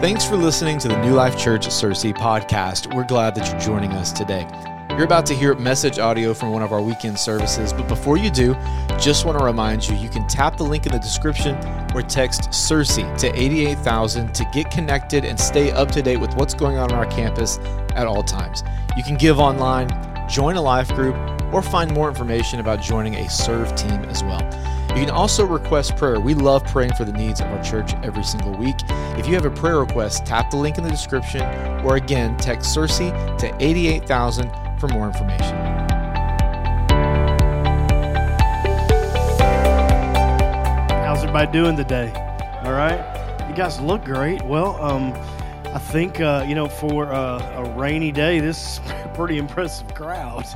Thanks for listening to the New Life Church Searcy podcast. We're glad that you're joining us today. You're about to hear message audio from one of our weekend services, but before you do, just want to remind you you can tap the link in the description or text Searcy to 88000 to get connected and stay up to date with what's going on on our campus at all times. You can give online, join a life group, or find more information about joining a serve team as well. You can also request prayer. We love praying for the needs of our church every single week. If you have a prayer request, tap the link in the description or again, text Searcy to 88000 for more information. How's everybody doing today? All right, you guys look great. Well, um, I think uh, you know for uh, a rainy day, this is a pretty impressive crowd.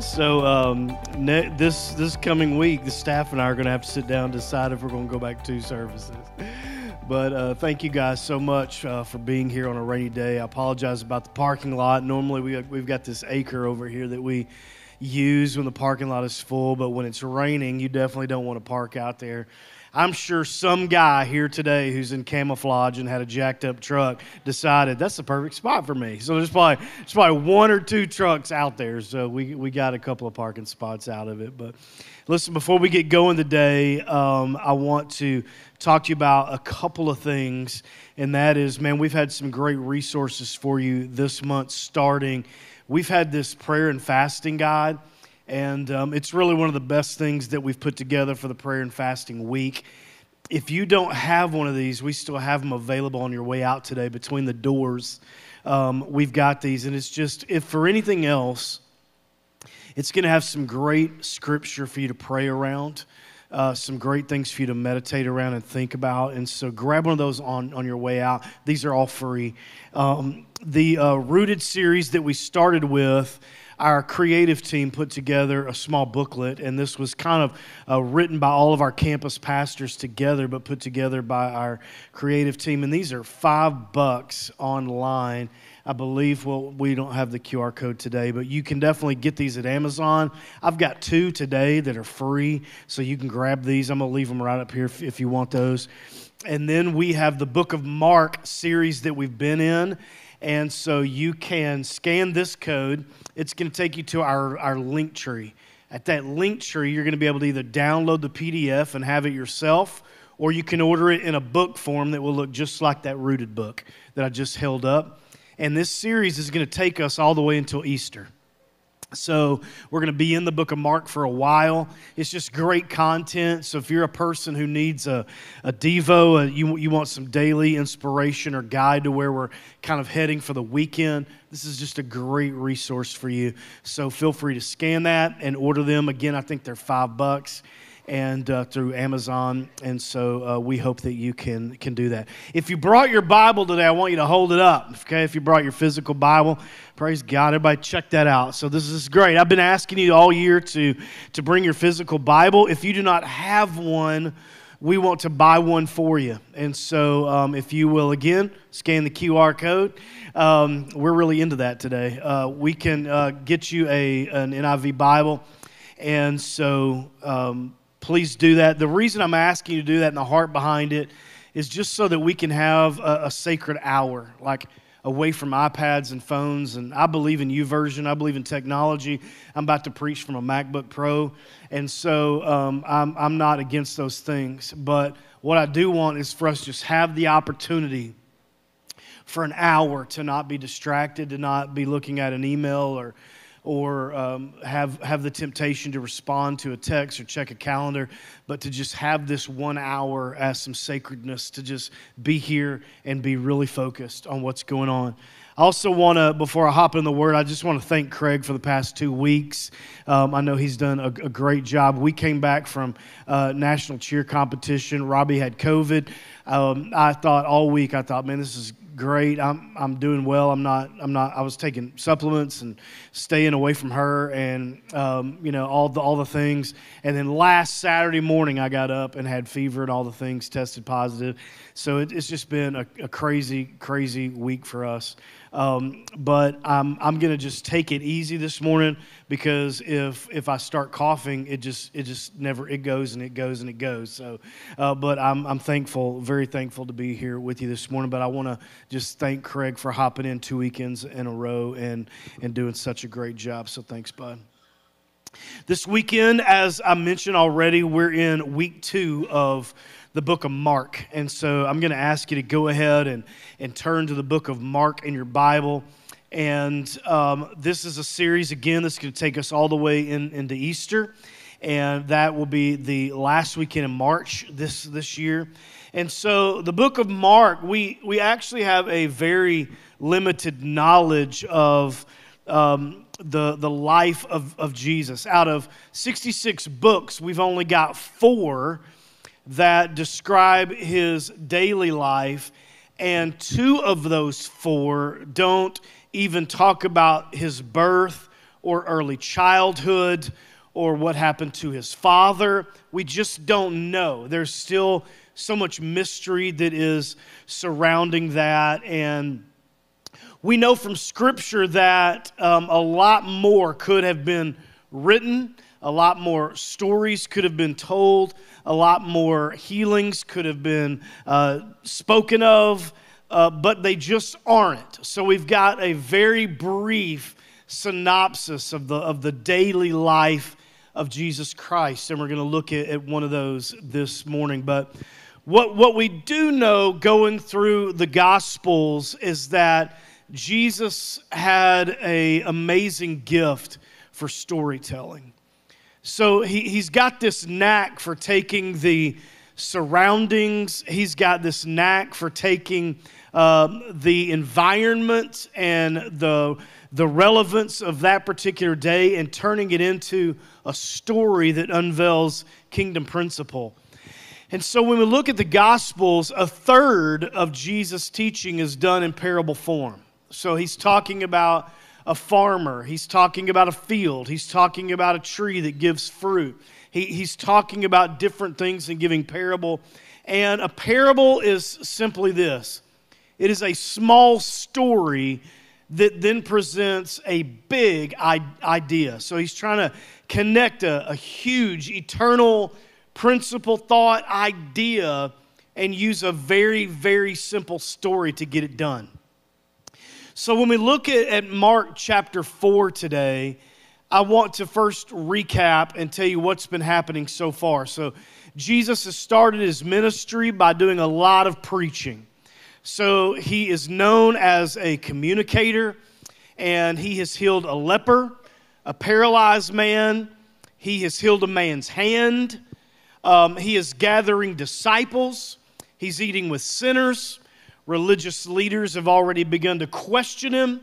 So um, ne- this this coming week, the staff and I are going to have to sit down and decide if we're going to go back to services. But uh, thank you guys so much uh, for being here on a rainy day. I apologize about the parking lot. Normally we we've got this acre over here that we use when the parking lot is full, but when it's raining, you definitely don't want to park out there. I'm sure some guy here today who's in camouflage and had a jacked up truck decided that's the perfect spot for me. So there's probably, there's probably one or two trucks out there. So we, we got a couple of parking spots out of it. But listen, before we get going today, um, I want to talk to you about a couple of things. And that is, man, we've had some great resources for you this month starting. We've had this prayer and fasting guide and um, it's really one of the best things that we've put together for the prayer and fasting week. If you don't have one of these, we still have them available on your way out today between the doors. Um, we've got these, and it's just, if for anything else, it's going to have some great scripture for you to pray around. Uh, some great things for you to meditate around and think about. And so grab one of those on, on your way out. These are all free. Um, the uh, Rooted series that we started with our creative team put together a small booklet, and this was kind of uh, written by all of our campus pastors together, but put together by our creative team. And these are five bucks online. I believe, well, we don't have the QR code today, but you can definitely get these at Amazon. I've got two today that are free, so you can grab these. I'm going to leave them right up here if, if you want those. And then we have the Book of Mark series that we've been in. And so you can scan this code. It's going to take you to our, our Linktree. At that Linktree, you're going to be able to either download the PDF and have it yourself, or you can order it in a book form that will look just like that rooted book that I just held up. And this series is going to take us all the way until Easter. So, we're going to be in the book of Mark for a while. It's just great content. So, if you're a person who needs a, a Devo, a, you, you want some daily inspiration or guide to where we're kind of heading for the weekend, this is just a great resource for you. So, feel free to scan that and order them. Again, I think they're five bucks and uh, through Amazon. And so uh, we hope that you can, can do that. If you brought your Bible today, I want you to hold it up. Okay, if you brought your physical Bible, praise God. Everybody, check that out. So this is great. I've been asking you all year to, to bring your physical Bible. If you do not have one, we want to buy one for you. And so, um, if you will, again, scan the QR code. Um, we're really into that today. Uh, we can uh, get you a, an NIV Bible. And so, um, please do that. The reason I'm asking you to do that and the heart behind it is just so that we can have a, a sacred hour, like away from iPads and phones. And I believe in YouVersion. I believe in technology. I'm about to preach from a MacBook Pro. And so um, I'm, I'm not against those things. But what I do want is for us to just have the opportunity for an hour to not be distracted, to not be looking at an email or or um, have, have the temptation to respond to a text or check a calendar, but to just have this one hour as some sacredness, to just be here and be really focused on what's going on. I also want to, before I hop in the word, I just want to thank Craig for the past two weeks. Um, I know he's done a, a, great job. We came back from uh, national cheer competition. Robbie had COVID. Um, I thought all week, I thought, man, this is great. I'm I'm doing well. I'm not I'm not. I was taking supplements and staying away from her, and um, you know all the all the things. And then last Saturday morning, I got up and had fever and all the things tested positive. So it, it's just been a, a crazy crazy week for us. Um, but I'm, I'm going to just take it easy this morning because if, if I start coughing, it just, it just never, it goes and it goes and it goes. So, uh, but I'm, I'm thankful, very thankful to be here with you this morning. But I want to just thank Craig for hopping in two weekends in a row and, and doing such a great job. So thanks, bud. This weekend, as I mentioned already, we're in week two of the book of Mark. And so I'm going to ask you to go ahead and, and turn to the book of Mark in your Bible. And um, this is a series, again, that's going to take us all the way in, into Easter. And that will be the last weekend in March this, this year. And so the book of Mark, we, we actually have a very limited knowledge of um, the, the life of, of Jesus. Out of 66 books, we've only got four that describe his daily life, and two of those four don't even talk about his birth or early childhood or what happened to his father. We just don't know. There's still so much mystery that is surrounding that. And we know from Scripture that um, a lot more could have been written, a lot more stories could have been told, a lot more healings could have been uh, spoken of, uh, but they just aren't. So we've got a very brief synopsis of the, of the daily life of Jesus Christ, and we're going to look at, at one of those this morning. But what, what we do know going through the Gospels is that Jesus had an amazing gift for storytelling. So he, he's got this knack for taking the surroundings, he's got this knack for taking um, the environment and the, the relevance of that particular day and turning it into a story that unveils kingdom principle. And so when we look at the Gospels, a third of Jesus' teaching is done in parable form. So he's talking about a farmer. He's talking about a field. He's talking about a tree that gives fruit. He, he's talking about different things and giving parable. And a parable is simply this it is a small story that then presents a big idea. So he's trying to connect a, a huge, eternal principle, thought, idea, and use a very, very simple story to get it done. So, when we look at, at Mark chapter 4 today, I want to first recap and tell you what's been happening so far. So, Jesus has started his ministry by doing a lot of preaching. So, he is known as a communicator, and he has healed a leper, a paralyzed man, he has healed a man's hand, um, he is gathering disciples, he's eating with sinners. Religious leaders have already begun to question him.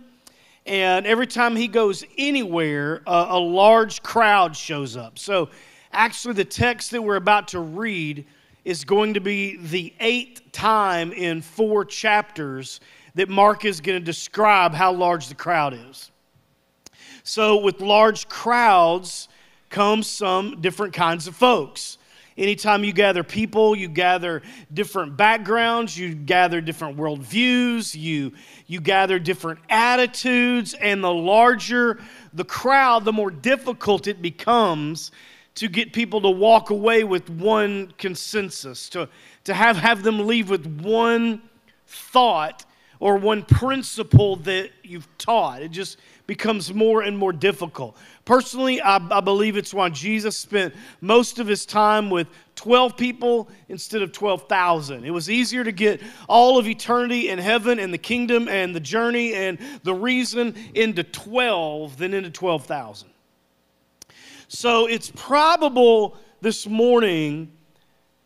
And every time he goes anywhere, a, a large crowd shows up. So, actually, the text that we're about to read is going to be the eighth time in four chapters that Mark is going to describe how large the crowd is. So, with large crowds comes some different kinds of folks. Anytime you gather people, you gather different backgrounds, you gather different worldviews, you, you gather different attitudes, and the larger the crowd, the more difficult it becomes to get people to walk away with one consensus, to, to have, have them leave with one thought or one principle that you've taught. It just becomes more and more difficult. Personally, I, I, believe it's why Jesus spent most of his time with 12 people instead of 12,000. It was easier to get all of eternity in heaven and the kingdom and the journey and the reason into 12 than into 12,000. So it's probable this morning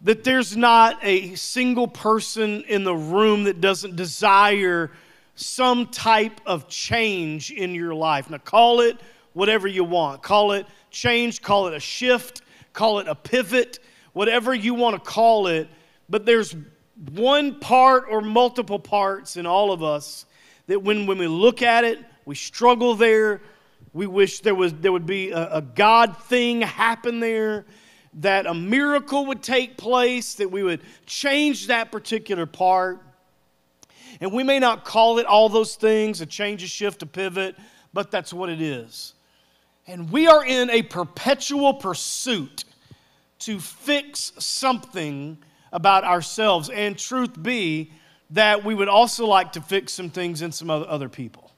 that there's not a single person in the room that doesn't desire some type of change in your life. Now, call it whatever you want. Call it change, call it a shift, call it a pivot, whatever you want to call it. But there's one part or multiple parts in all of us that when, when we look at it, we struggle there. We wish there, was, there would be a, a God thing happen there, that a miracle would take place, that we would change that particular part. And we may not call it all those things a change, a shift, a pivot, but that's what it is. And we are in a perpetual pursuit to fix something about ourselves. And truth be, that we would also like to fix some things in some other people.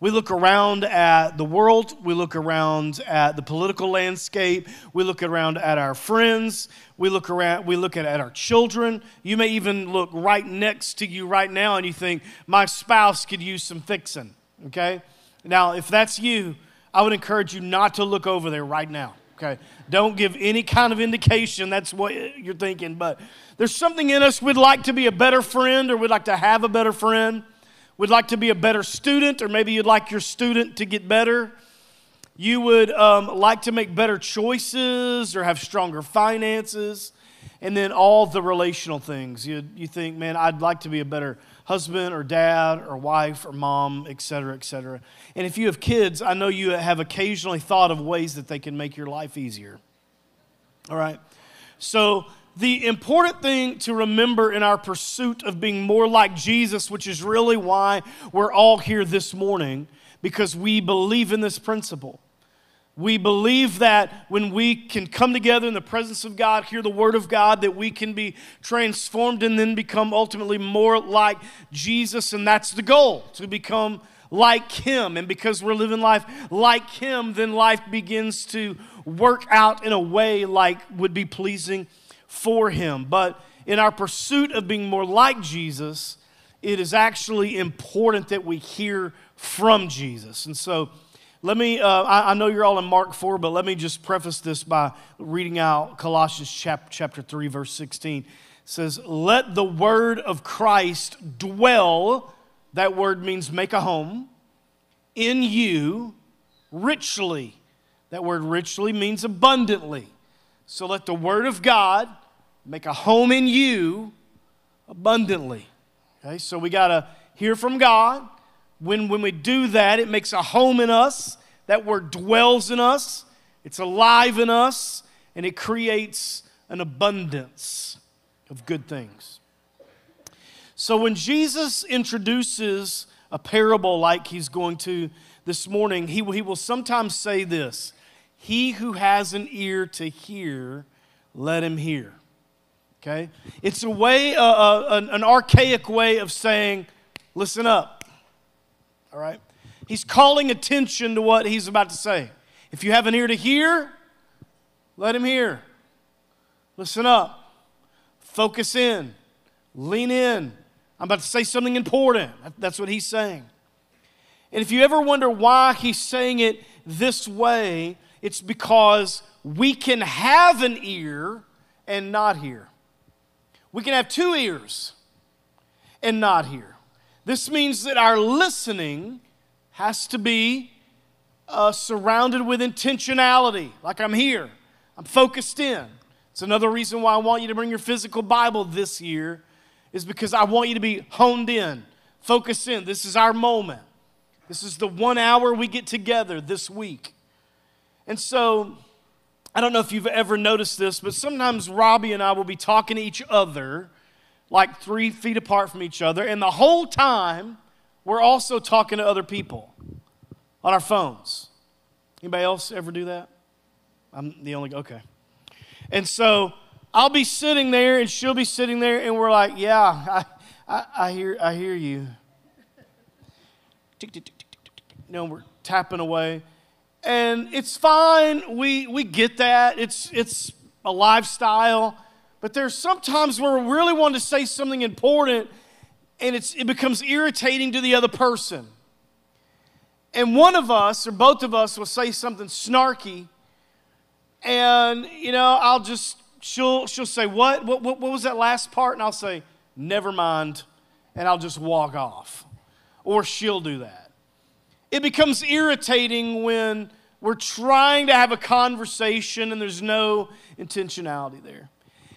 We look around at the world, we look around at the political landscape, we look around at our friends, we look around we look at, at our children. You may even look right next to you right now and you think, my spouse could use some fixing. Okay? Now, if that's you, I would encourage you not to look over there right now. Okay? Don't give any kind of indication that's what you're thinking, but there's something in us we'd like to be a better friend or we'd like to have a better friend. We'd like to be a better student, or maybe you'd like your student to get better. You would um, like to make better choices or have stronger finances. And then all the relational things. You, you think, man, I'd like to be a better husband or dad or wife or mom, et cetera, et cetera. And if you have kids, I know you have occasionally thought of ways that they can make your life easier. All right? So the important thing to remember in our pursuit of being more like Jesus, which is really why we're all here this morning, because we believe in this principle. We believe that when we can come together in the presence of God, hear the word of God, that we can be transformed and then become ultimately more like Jesus. And that's the goal to become like Him. And because we're living life like Him, then life begins to work out in a way like would be pleasing for him. But in our pursuit of being more like Jesus, it is actually important that we hear from Jesus. And so, let me, uh, I, I, know you're all in Mark 4, but let me just preface this by reading out Colossians chap, chapter 3, verse 16. It says, Let the word of Christ dwell, that word means make a home, in you richly. That word richly means abundantly. So let the word of God make a home in you abundantly. Okay, so we got to hear from God. When, when we do that, it makes a home in us. That word dwells in us, it's alive in us, and it creates an abundance of good things. So when Jesus introduces a parable like he's going to this morning, he, he will sometimes say this He who has an ear to hear, let him hear. Okay? It's a way, uh, uh, an, an archaic way of saying, listen up. All right? He's calling attention to what he's about to say. If you have an ear to hear, let him hear. Listen up. Focus in. Lean in. I'm about to say something important. That's what he's saying. And if you ever wonder why he's saying it this way, it's because we can have an ear and not hear. We can have two ears and not hear. This means that our listening has to be uh, surrounded with intentionality, like I'm here, I'm focused in. It's another reason why I want you to bring your physical Bible this year, is because I want you to be honed in, focused in. This is our moment. This is the one hour we get together this week. And so, I don't know if you've ever noticed this, but sometimes Robbie and I will be talking to each other like three feet apart from each other, and the whole time we're also talking to other people on our phones. Anybody else ever do that? I'm the only, okay. And so I'll be sitting there and she'll be sitting there, and we're like, yeah, I, I, I hear, I hear you. You know, we're tapping away and it's fine. We, we get that. It's, it's a lifestyle. But there's sometimes where we really want to say something important and it's, it becomes irritating to the other person. And one of us, or both of us, will say something snarky, and, you know, I'll just, she'll, she'll say, what? What, what? what was that last part? And I'll say, Never mind, and I'll just walk off. Or she'll do that. It becomes irritating when we're trying to have a conversation and there's no intentionality there.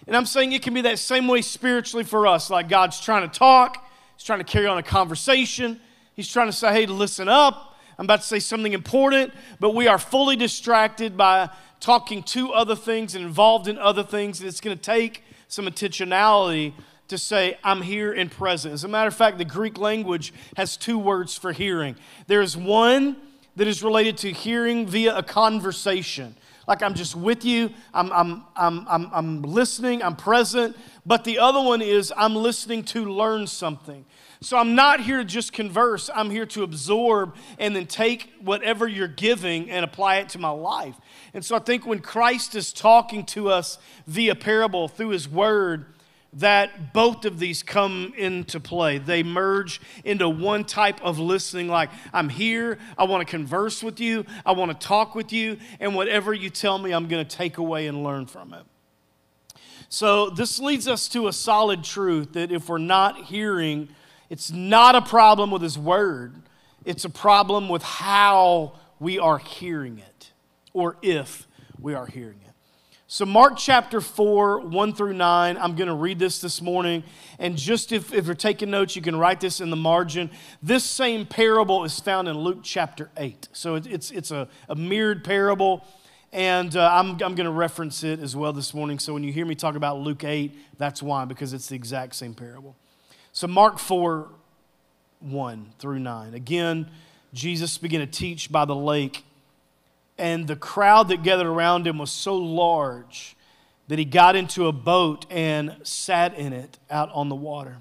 And I'm saying it can be that same way spiritually for us. Like God's trying to talk, He's trying to carry on a conversation, He's trying to say, hey, listen up. I'm about to say something important, but we are fully distracted by talking to other things and involved in other things. And it's going to take some intentionality to say, I'm here and present. As a matter of fact, the Greek language has two words for hearing. There's one that is related to hearing via a conversation. Like I'm just with you, I'm, I'm, I'm, I'm, I'm listening, I'm present. But the other one is I'm listening to learn something. So I'm not here to just converse, I'm here to absorb and then take whatever you're giving and apply it to my life. And so I think when Christ is talking to us via parable through his word, that both of these come into play. They merge into one type of listening, like, I'm here, I want to converse with you, I want to talk with you, and whatever you tell me, I'm going to take away and learn from it. So, this leads us to a solid truth that if we're not hearing, it's not a problem with His Word, it's a problem with how we are hearing it, or if we are hearing it. So, Mark chapter 4, 1 through 9, I'm going to read this this morning. And just if, if you're taking notes, you can write this in the margin. This same parable is found in Luke chapter 8. So, it, it's, it's a, a mirrored parable. And uh, I'm, I'm going to reference it as well this morning. So, when you hear me talk about Luke 8, that's why, because it's the exact same parable. So, Mark 4, 1 through 9. Again, Jesus began to teach by the lake and the crowd that gathered around him was so large that he got into a boat and sat in it out on the water.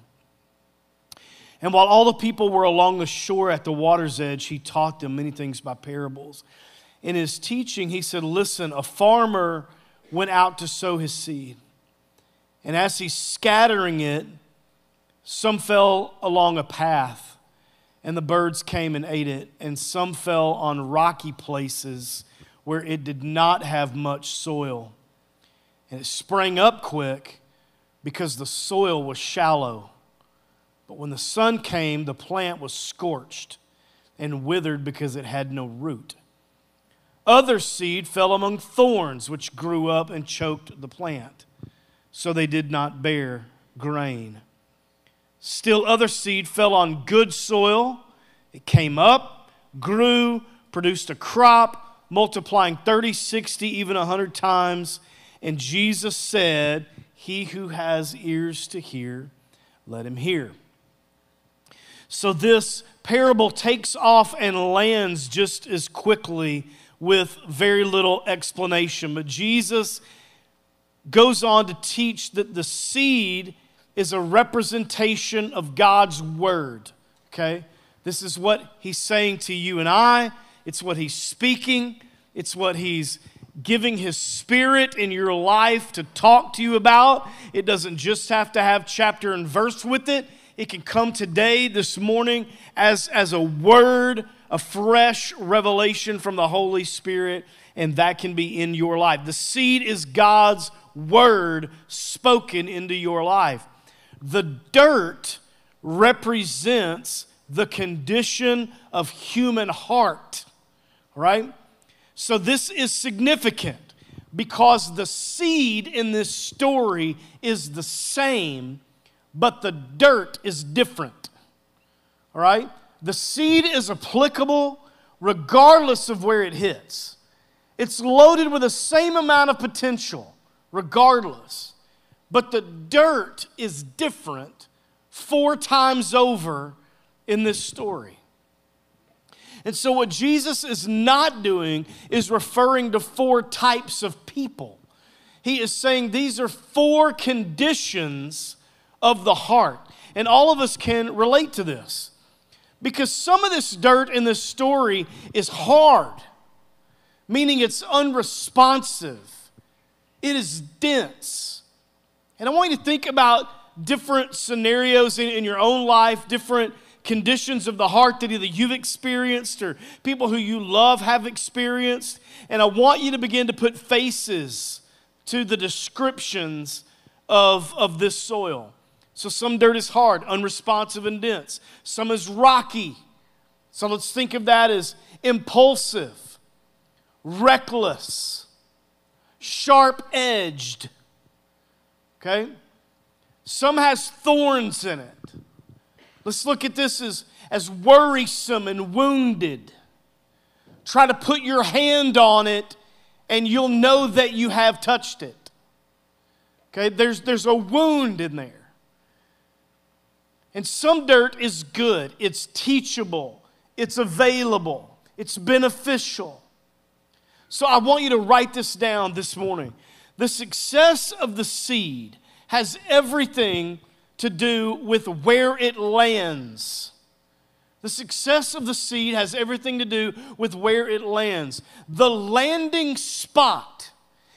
And while all the people were along the shore at the water's edge, he taught them many things by parables. In his teaching, he said, Listen, a farmer went out to sow his seed. And as he's scattering it, some fell along a path, and the birds came and ate it. And some fell on rocky places where it did not have much soil. And it sprang up quick because the soil was shallow. But when the sun came, the plant was scorched and withered because it had no root. Other seed fell among thorns, which grew up and choked the plant, so they did not bear grain. Still, other seed fell on good soil. It came up, grew, produced a crop multiplying 30, 60, even 100 times. And Jesus said, He who has ears to hear, let him hear. So this parable takes off and lands just as quickly with very little explanation. But Jesus goes on to teach that the seed is a representation of God's word. Okay? This is what he's saying to you and I. It's what He's speaking, it's what He's giving His Spirit in your life to talk to you about. It doesn't just have to have chapter and verse with it, it can come today, this morning, as, as a word, a fresh revelation from the Holy Spirit, and that can be in your life. The seed is God's word spoken into your life. The dirt represents the condition of human heart right? So this is significant because the seed in this story is the same, but the dirt is different. All right? The seed is applicable regardless of where it hits. It's loaded with the same amount of potential, regardless. But the dirt is different four times over in this story. And so, what Jesus is not doing is referring to four types of people. He is saying these are four conditions of the heart. And all of us can relate to this. Because some of this dirt in this story is hard, meaning it's unresponsive, it is dense. And I want you to think about different scenarios in, in your own life, different conditions of the heart that either you've experienced or people who you love have experienced. And I want you to begin to put faces to the descriptions of, of this soil. So some dirt is hard, unresponsive, and dense. Some is rocky. So let's think of that as impulsive, reckless, sharp edged. Okay? Some has thorns in it. Let's look at this as, as worrisome and wounded. Try to put your hand on it, and you'll know that you have touched it. Okay, there's, there's a wound in there. And some dirt is good, it's teachable, it's available, it's beneficial. So I want you to write this down this morning. The success of the seed has everything to do with where it lands. The success of the seed has everything to do with where it lands. The landing spot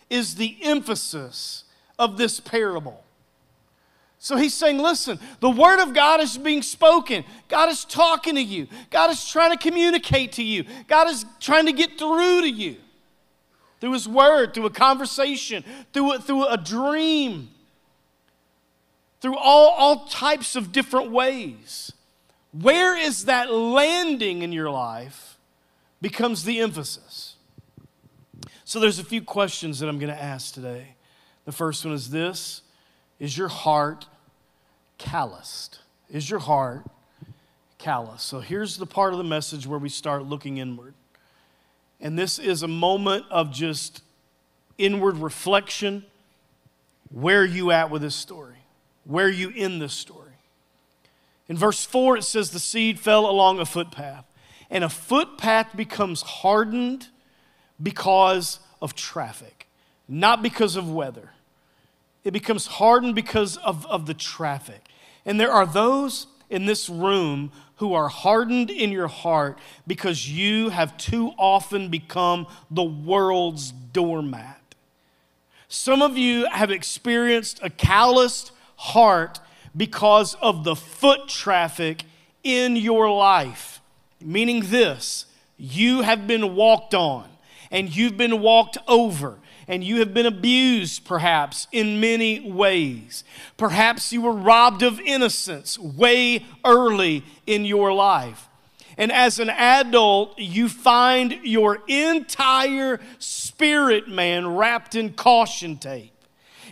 is the emphasis of this parable. So he's saying, listen, the word of God is being spoken. God is talking to you. God is trying to communicate to you. God is trying to get through to you through his word, through a conversation, through a, through a dream, through all, all types of different ways. Where is that landing in your life becomes the emphasis. So there's a few questions that I'm going to ask today. The first one is this Is your heart calloused? Is your heart callous? So here's the part of the message where we start looking inward. And this is a moment of just inward reflection. Where are you at with this story? Where are you in this story? In verse 4, it says, The seed fell along a footpath. And a footpath becomes hardened because of traffic, not because of weather. It becomes hardened because of, of the traffic. And there are those in this room who are hardened in your heart because you have too often become the world's doormat. Some of you have experienced a calloused heart because of the foot traffic in your life. Meaning this, you have been walked on and you've been walked over and you have been abused, perhaps, in many ways. Perhaps you were robbed of innocence way early in your life. And as an adult, you find your entire spirit man wrapped in caution tape.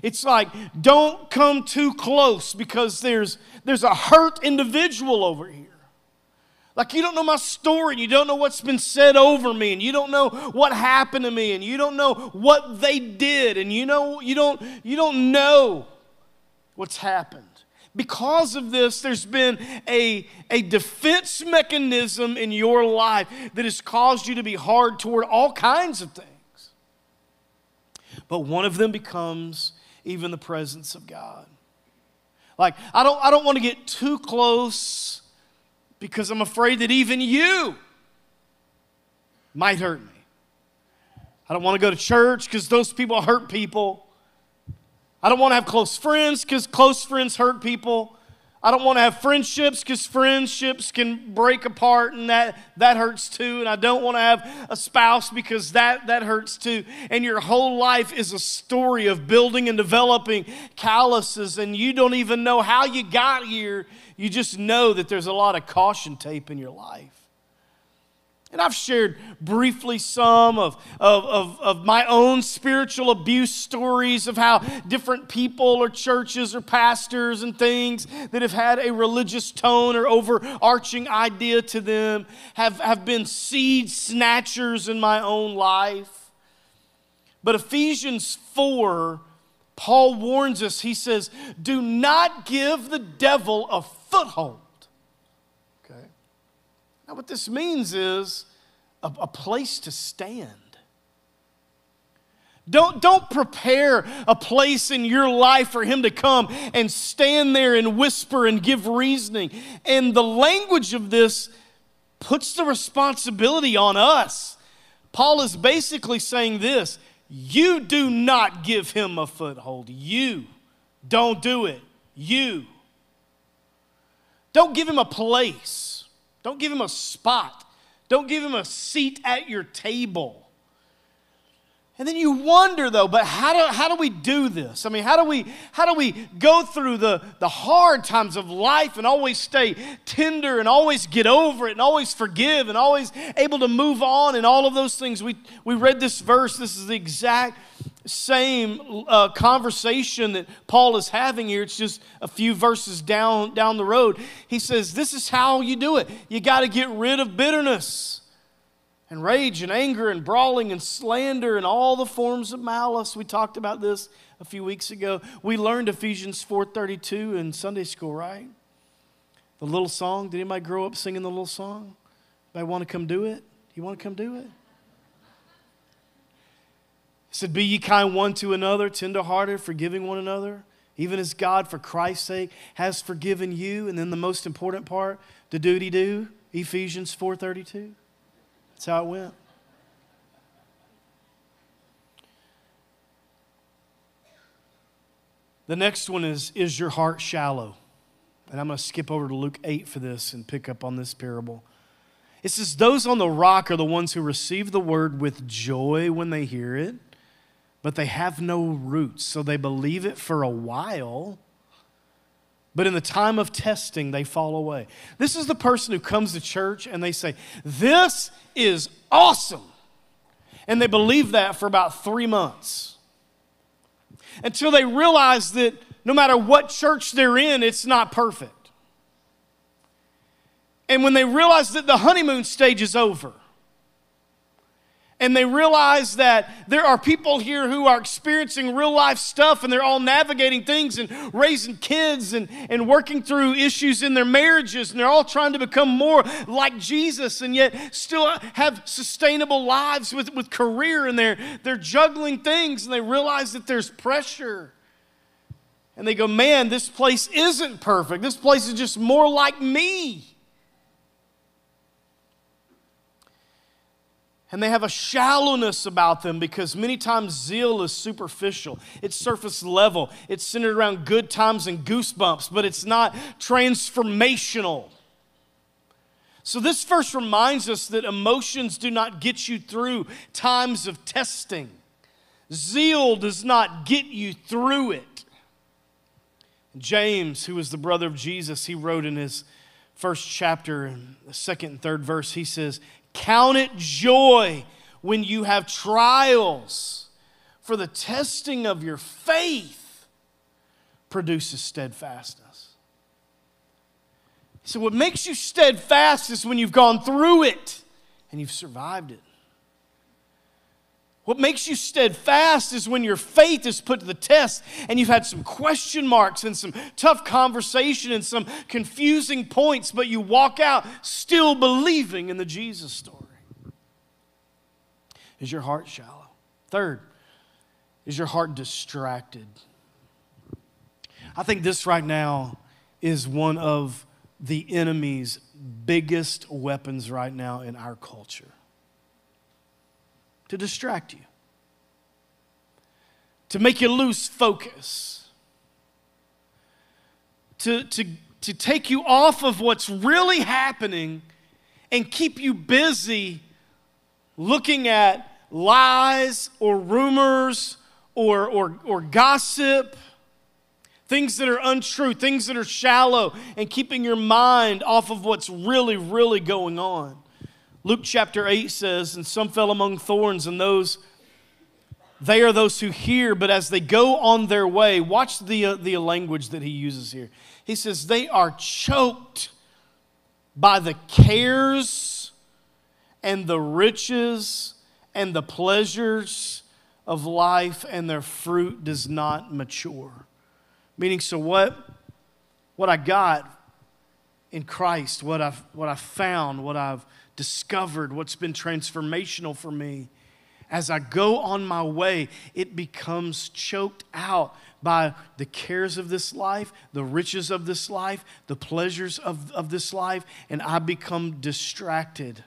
It's like, don't come too close because there's, there's a hurt individual over here. Like you don't know my story, and you don't know what's been said over me, and you don't know what happened to me, and you don't know what they did, and you know you don't you don't know what's happened. Because of this, there's been a, a defense mechanism in your life that has caused you to be hard toward all kinds of things. But one of them becomes even the presence of God. Like, I don't, I don't want to get too close because I'm afraid that even you might hurt me. I don't want to go to church because those people hurt people. I don't want to have close friends because close friends hurt people. I don't want to have friendships because friendships can break apart and that, that hurts too. And I don't want to have a spouse because that, that hurts too. And your whole life is a story of building and developing calluses, and you don't even know how you got here. You just know that there's a lot of caution tape in your life. And I've shared briefly some of, of, of, of, my own spiritual abuse stories of how different people or churches or pastors and things that have had a religious tone or overarching idea to them have, have been seed snatchers in my own life. But Ephesians 4, Paul warns us, he says, Do not give the devil a foothold. Now, what this means is a, a place to stand. Don't, don't prepare a place in your life for him to come and stand there and whisper and give reasoning. And the language of this puts the responsibility on us. Paul is basically saying this you do not give him a foothold. You don't do it. You. Don't give him a place. Don't give him a spot. Don't give him a seat at your table. And then you wonder though, but how do, how do we do this? I mean, how do we, how do we go through the, the hard times of life and always stay tender and always get over it and always forgive and always able to move on and all of those things? We, we read this verse. This is the exact same uh, conversation that Paul is having here. It's just a few verses down, down the road. He says, This is how you do it. You got to get rid of bitterness and rage and anger and brawling and slander and all the forms of malice. We talked about this a few weeks ago. We learned Ephesians 4:32 in Sunday school, right? The little song. Did anybody grow up singing the little song? Anybody want to come do it? You want to come do it? Said, Be ye kind one to another, tenderhearted, forgiving one another, even as God, for Christ's sake, has forgiven you. And then the most important part, the duty do, Ephesians 4.32. That's how it went. The next one is Is your heart shallow? And I'm going to skip over to Luke 8 for this and pick up on this parable. It says, Those on the rock are the ones who receive the word with joy when they hear it, but they have no roots. So they believe it for a while, but in the time of testing, they fall away. This is the person who comes to church and they say, This is awesome. And they believe that for about three months until they realize that no matter what church they're in, it's not perfect. And when they realize that the honeymoon stage is over, and they realize that there are people here who are experiencing real life stuff and they're all navigating things and raising kids and, and working through issues in their marriages and they're all trying to become more like Jesus and yet still have sustainable lives with, with career and they're, they're juggling things and they realize that there's pressure. And they go, man, this place isn't perfect. This place is just more like me. And they have a shallowness about them because many times zeal is superficial. It's surface level. It's centered around good times and goosebumps, but it's not transformational. So, this verse reminds us that emotions do not get you through times of testing. Zeal does not get you through it. James, who was the brother of Jesus, he wrote in his first chapter, the second and third verse, he says, Count it joy when you have trials, for the testing of your faith produces steadfastness. So, what makes you steadfast is when you've gone through it and you've survived it. What makes you steadfast is when your faith is put to the test and you've had some question marks and some tough conversation and some confusing points, but you walk out still believing in the Jesus story. Is your heart shallow? Third, is your heart distracted? I think this right now is one of the enemy's biggest weapons right now in our culture to distract you, to make you lose focus, to, to, to take you off of what's really happening and keep you busy looking at lies or rumors or, or, or gossip, things that are untrue, things that are shallow, and keeping your mind off of what's really, really going on. Luke chapter 8 says, And some fell among thorns, and those, they are those who hear, but as they go on their way, watch the, uh, the language that he uses here. He says, They are choked by the cares and the riches and the pleasures of life, and their fruit does not mature. Meaning, so what? What I got in Christ, what I've, what I found, what I've discovered, what's been transformational for me, as I go on my way, it becomes choked out by the cares of this life, the riches of this life, the pleasures of, of this life, and I become distracted.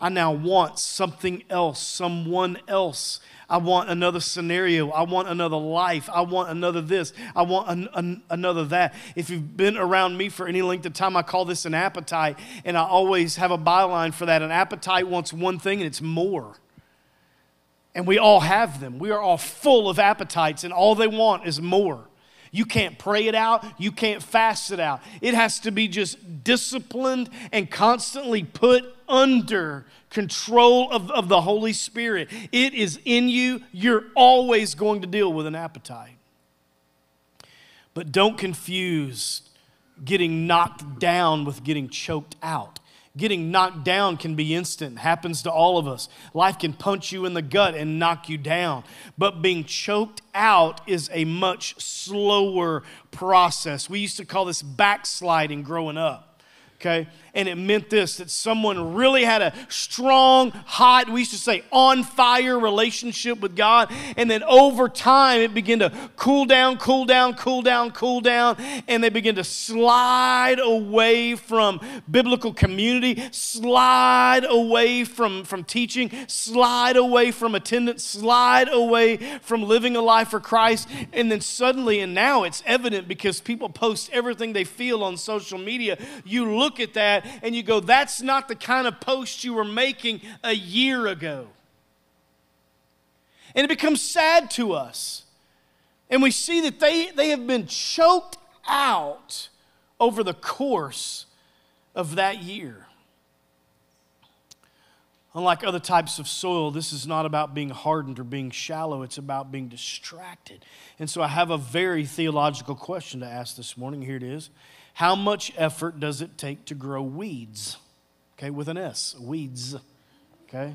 I now want something else, someone else. I want another scenario. I want another life. I want another this. I want an, an, another that. If you've been around me for any length of time, I call this an appetite, and I always have a byline for that. An appetite wants one thing, and it's more. And we all have them. We are all full of appetites, and all they want is more. You can't pray it out. You can't fast it out. It has to be just disciplined and constantly put under control of, of the Holy Spirit. It is in you. You're always going to deal with an appetite. But don't confuse getting knocked down with getting choked out. Getting knocked down can be instant, happens to all of us. Life can punch you in the gut and knock you down. But being choked out is a much slower process. We used to call this backsliding growing up okay? And it meant this that someone really had a strong, hot, we used to say on fire relationship with God. And then over time, it began to cool down, cool down, cool down, cool down. And they began to slide away from biblical community, slide away from, from teaching, slide away from attendance, slide away from living a life for Christ. And then suddenly, and now it's evident because people post everything they feel on social media. You look at that and you go, that's not the kind of post you were making a year ago. And it becomes sad to us. And we see that they, they have been choked out over the course of that year. Unlike other types of soil, this is not about being hardened or being shallow, it's about being distracted. And so I have a very theological question to ask this morning. Here it is how much effort does it take to grow weeds? Okay, with an S, weeds. Okay?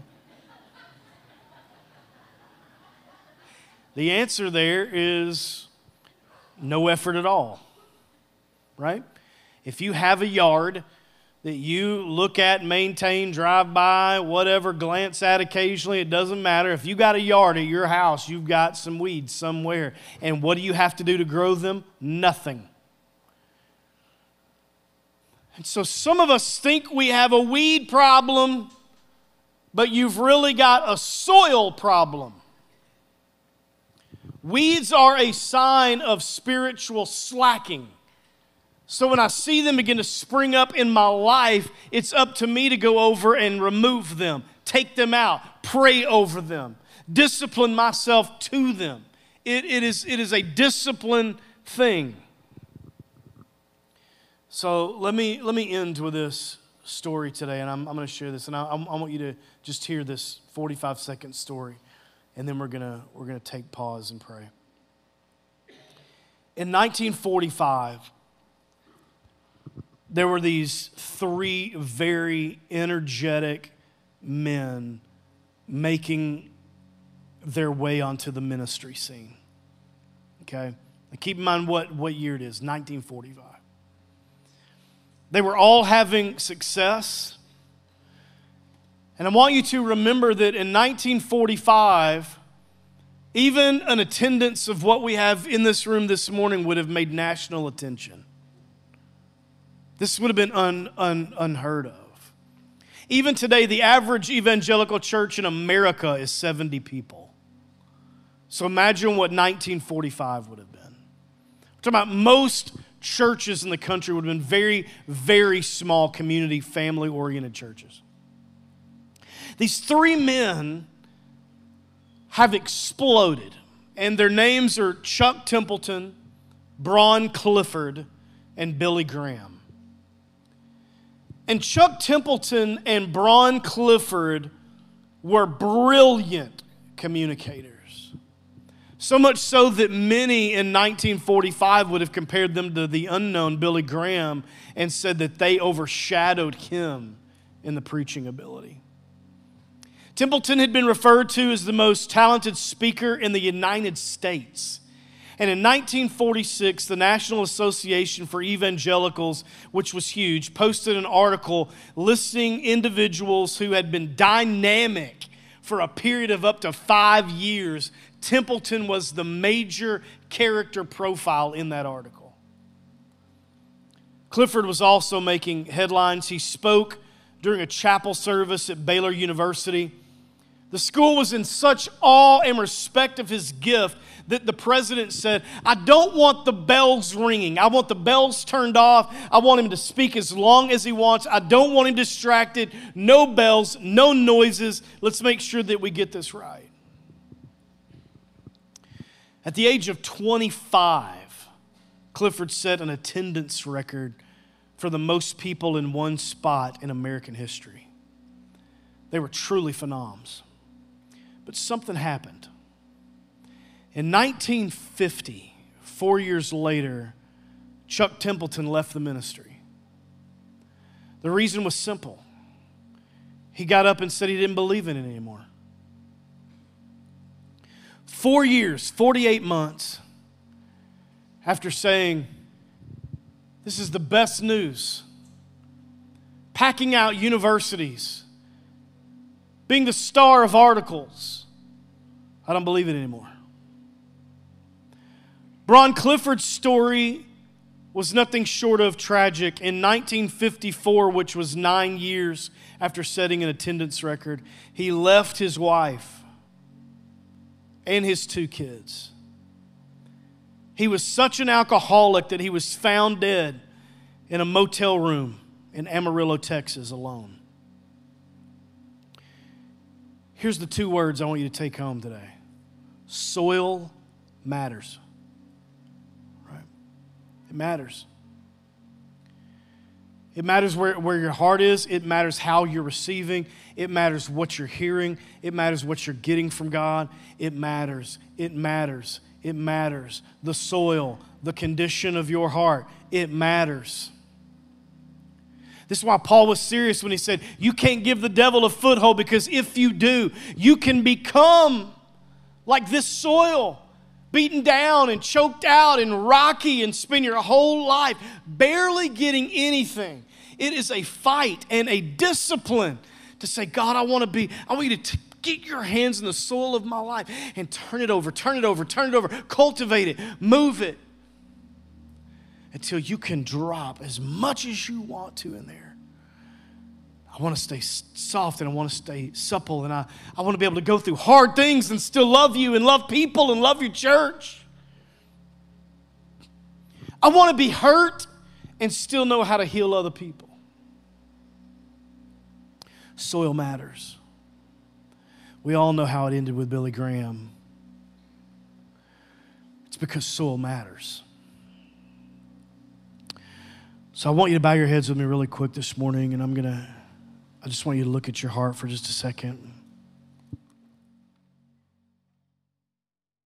The answer there is no effort at all, right? If you have a yard that you look at, maintain, drive by, whatever, glance at occasionally, it doesn't matter. If you got a yard at your house, you've got some weeds somewhere. And what do you have to do to grow them? Nothing. And so some of us think we have a weed problem, but you've really got a soil problem. Weeds are a sign of spiritual slacking. So when I see them begin to spring up in my life, it's up to me to go over and remove them, take them out, pray over them, discipline myself to them. It, it, is, it is a discipline thing. So let me, let me end with this story today, and I'm, I'm going to share this, and I, I want you to just hear this 45 second story, and then we're going we're to take pause and pray. In 1945, there were these three very energetic men making their way onto the ministry scene. Okay? And keep in mind what, what year it is 1945. They were all having success. And I want you to remember that in 1945, even an attendance of what we have in this room this morning would have made national attention. This would have been un, un, unheard of. Even today, the average evangelical church in America is 70 people. So imagine what 1945 would have been. We're talking about most churches in the country would have been very, very small community, family oriented churches. These three men have exploded, and their names are Chuck Templeton, Bron Clifford, and Billy Graham. And Chuck Templeton and Bron Clifford were brilliant communicators. So much so that many in 1945 would have compared them to the unknown Billy Graham and said that they overshadowed him in the preaching ability. Templeton had been referred to as the most talented speaker in the United States. And in 1946, the National Association for Evangelicals, which was huge, posted an article listing individuals who had been dynamic for a period of up to five years Templeton was the major character profile in that article. Clifford was also making headlines. He spoke during a chapel service at Baylor University. The school was in such awe and respect of his gift that the president said, I don't want the bells ringing. I want the bells turned off. I want him to speak as long as he wants. I don't want him distracted. No bells, no noises. Let's make sure that we get this right. At the age of 25, Clifford set an attendance record for the most people in one spot in American history. They were truly phenoms. But something happened. In 1950, four years later, Chuck Templeton left the ministry. The reason was simple he got up and said he didn't believe in it anymore. Four years, 48 months after saying, This is the best news, packing out universities, being the star of articles, I don't believe it anymore. Bron Clifford's story was nothing short of tragic. In 1954, which was nine years after setting an attendance record, he left his wife and his two kids. He was such an alcoholic that he was found dead in a motel room in Amarillo, Texas, alone. Here's the two words I want you to take home today soil matters. Right? It matters. It matters where, where your heart is. It matters how you're receiving. It matters what you're hearing. It matters what you're getting from God. It matters. It matters. It matters. The soil, the condition of your heart, it matters. This is why Paul was serious when he said, You can't give the devil a foothold because if you do, you can become like this soil, beaten down and choked out and rocky and spend your whole life barely getting anything. It is a fight and a discipline to say, God, I want to be, I want you to get your hands in the soil of my life and turn it over, turn it over, turn it over, cultivate it, move it until you can drop as much as you want to in there. I want to stay soft and I want to stay supple and I, I want to be able to go through hard things and still love you and love people and love your church. I want to be hurt and still know how to heal other people. Soil matters. We all know how it ended with Billy Graham. It's because soil matters. So I want you to bow your heads with me really quick this morning, and I'm going to, I just want you to look at your heart for just a second.